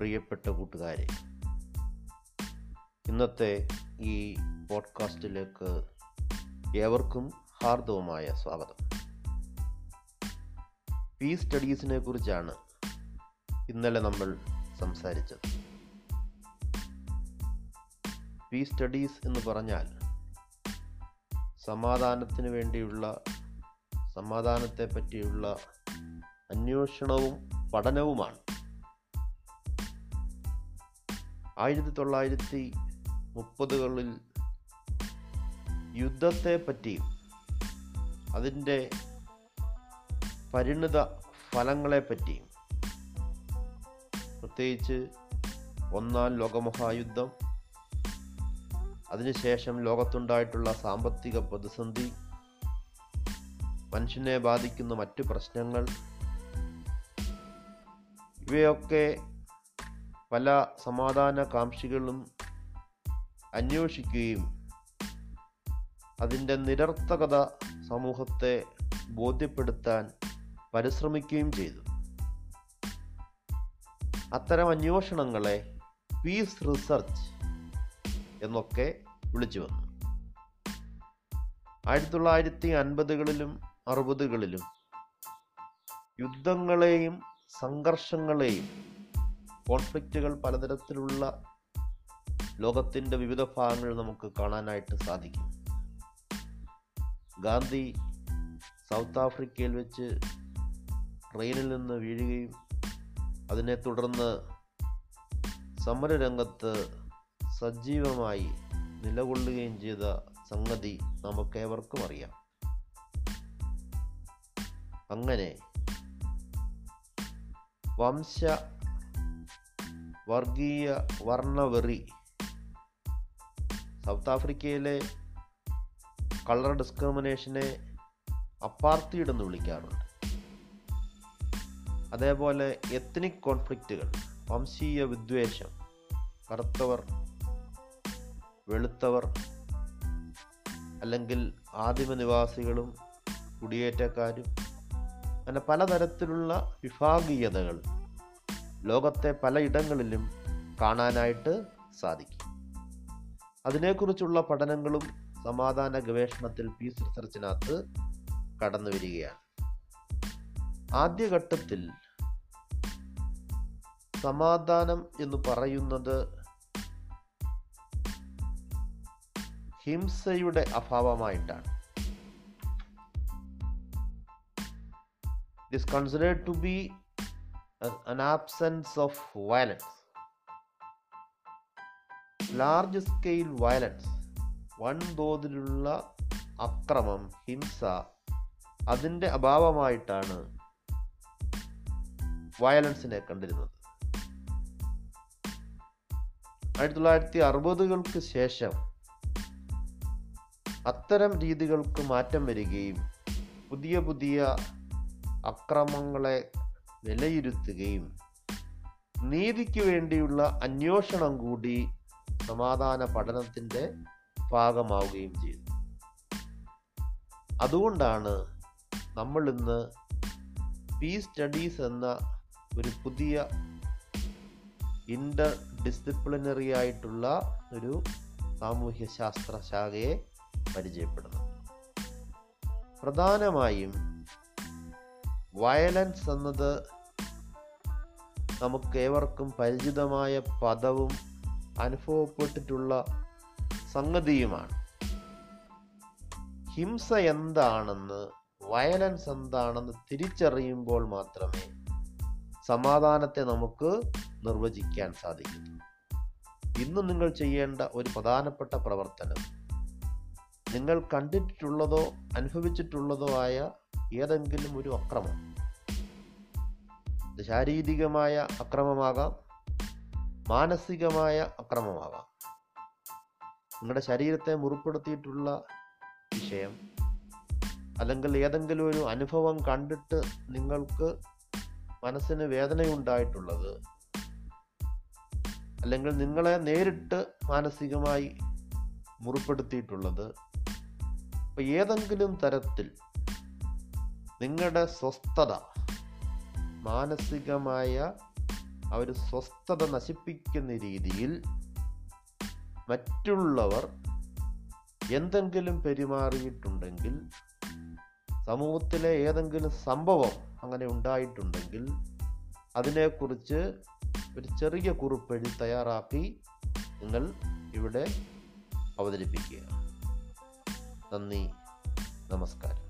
പ്രിയപ്പെട്ട കൂട്ടുകാരെ ഇന്നത്തെ ഈ പോഡ്കാസ്റ്റിലേക്ക് ഏവർക്കും ഹാർദവമായ സ്വാഗതം. പി സ്റ്റഡീസിനെ കുറിച്ചാണ് ഇന്നലെ നമ്മൾ സംസാരിച്ചത്. പി സ്റ്റഡീസ് എന്ന് പറഞ്ഞാൽ സമാധാനത്തിന് വേണ്ടിയുള്ള സമാധാനത്തെ പറ്റിയുള്ള അന്വേഷണവും പഠനവുമാണ്. ആയിരത്തി തൊള്ളായിരത്തി മുപ്പതുകളിൽ യുദ്ധത്തെ പറ്റിയും അതിന്റെ പരിണിത ഫലങ്ങളെപ്പറ്റിയും പ്രത്യേകിച്ച് ഒന്നാം ലോകമഹായുദ്ധം അതിനുശേഷം ലോകത്തുണ്ടായിട്ടുള്ള സാമ്പത്തിക പ്രതിസന്ധി മനുഷ്യനെ ബാധിക്കുന്ന മറ്റു പ്രശ്നങ്ങൾ ഇവയൊക്കെ പല സമാധാന കാംക്ഷികളും അന്വേഷിക്കുകയും അതിന്റെ നിരർത്ഥകത സമൂഹത്തെ ബോധ്യപ്പെടുത്താൻ പരിശ്രമിക്കുകയും ചെയ്തു. അത്തരം അന്വേഷണങ്ങളെ പീസ് റിസർച്ച് എന്നൊക്കെ വിളിച്ചു വന്നു. ആയിരത്തി തൊള്ളായിരത്തി അൻപതുകളിലും അറുപതുകളിലും യുദ്ധങ്ങളെയും സംഘർഷങ്ങളെയും കോൺഫ്ലിക്റ്റുകൾ പലതരത്തിലുള്ള ലോകത്തിന്റെ വിവിധ ഭാഗങ്ങളിൽ നമുക്ക് കാണാനായിട്ട് സാധിക്കും. ഗാന്ധി സൗത്ത് ആഫ്രിക്കയിൽ വെച്ച് ട്രെയിനിൽ നിന്ന് വീഴുകയും അതിനെ തുടർന്ന് സമരരംഗത്ത് സജീവമായി നിലകൊള്ളുകയും ചെയ്ത സംഗതി നമുക്കേവർക്കും അറിയാം. അങ്ങനെ വംശ വർഗീയ വർണവെറി. സൗത്ത് ആഫ്രിക്കയിലെ കളർ ഡിസ്ക്രിമിനേഷനെ അപ്പാർത്തിയുടെ എന്ന് വിളിക്കാറുണ്ട്. അതേപോലെ എത്നിക് കോൺഫ്ലിക്റ്റുകൾ വംശീയ വിദ്വേഷം കറുത്തവർ വെളുത്തവർ അല്ലെങ്കിൽ ആദിമ നിവാസികളും കുടിയേറ്റക്കാരും അങ്ങനെ പലതരത്തിലുള്ള വിഭാഗീയതകൾ ലോകത്തെ പലയിടങ്ങളിലും കാണാനായിട്ട് സാധിക്കും. അതിനെക്കുറിച്ചുള്ള പഠനങ്ങളും സമാധാന ഗവേഷണത്തിൽ പീസ് റിസർച്ചിനകത്ത് കടന്നു വരികയാണ്. ആദ്യഘട്ടത്തിൽ സമാധാനം എന്ന് പറയുന്നത് ഹിംസയുടെ അഭാവമായിട്ടാണ്. Is considered to be an absence of violence. Large scale violence വൻതോതിലുള്ള അക്രമം ഹിംസ അതിന്റെ അഭാവമായിട്ടാണ് വയലൻസിനെ കണ്ടിരുന്നത് ആയിരത്തി തൊള്ളായിരത്തി അറുപതുകൾക്ക് ശേഷം അത്തരം രീതികൾക്ക് മാറ്റം വരികയും പുതിയ പുതിയ അക്രമങ്ങളെ വിലയിരുത്തുകയും നീതിക്ക് വേണ്ടിയുള്ള അന്വേഷണം കൂടി സമാധാന പഠനത്തിന്റെ ഭാഗമാവുകയും ചെയ്തു. അതുകൊണ്ടാണ് നമ്മൾ ഇന്ന് പീസ് സ്റ്റഡീസ് എന്ന ഒരു പുതിയ ഇന്റർ ഡിസിപ്ലിനറി ആയിട്ടുള്ള ഒരു സാമൂഹ്യ ശാസ്ത്ര ശാഖയെ പരിചയപ്പെടുന്നത്. പ്രധാനമായും വയലൻസ് എന്നത് നമുക്ക് ഏവർക്കും പരിചിതമായ പദവും അനുഭവപ്പെട്ടിട്ടുള്ള സംഗതിയുമാണ്. ഹിംസ എന്താണെന്ന് വയലൻസ് എന്താണെന്ന് തിരിച്ചറിയുമ്പോൾ മാത്രമേ സമാധാനത്തെ നമുക്ക് നിർവചിക്കാൻ സാധിക്കൂ. ഇന്ന് നിങ്ങൾ ചെയ്യേണ്ട ഒരു പ്രധാനപ്പെട്ട പ്രവർത്തനം നിങ്ങൾ കണ്ടിട്ടുള്ളതോ അനുഭവിച്ചിട്ടുള്ളതോ ആയ ഏതെങ്കിലും ഒരു അക്രമം. ശാരീരികമായ അക്രമമാകാം മാനസികമായ അക്രമമാകാം. നിങ്ങളുടെ ശരീരത്തെ മുറിപ്പെടുത്തിയിട്ടുള്ള വിഷയം അല്ലെങ്കിൽ ഏതെങ്കിലും ഒരു അനുഭവം കണ്ടിട്ട് നിങ്ങൾക്ക് മനസ്സിന് വേദനയുണ്ടായിട്ടുള്ളത് അല്ലെങ്കിൽ നിങ്ങളെ നേരിട്ട് മാനസികമായി മുറിപ്പെടുത്തിയിട്ടുള്ളത് ഏതെങ്കിലും തരത്തിൽ നിങ്ങളുടെ സ്വസ്ഥത മാനസികമായ ആ ഒരു സ്വസ്ഥത നശിപ്പിക്കുന്ന രീതിയിൽ മറ്റുള്ളവർ എന്തെങ്കിലും പെരുമാറിയിട്ടുണ്ടെങ്കിൽ സമൂഹത്തിലെ ഏതെങ്കിലും സംഭവം അങ്ങനെ ഉണ്ടായിട്ടുണ്ടെങ്കിൽ അതിനെക്കുറിച്ച് ഒരു ചെറിയ കുറിപ്പെഴുതി തയ്യാറാക്കി നിങ്ങൾ ഇവിടെ അവതരിപ്പിക്കുക. നന്ദി നമസ്കാരം.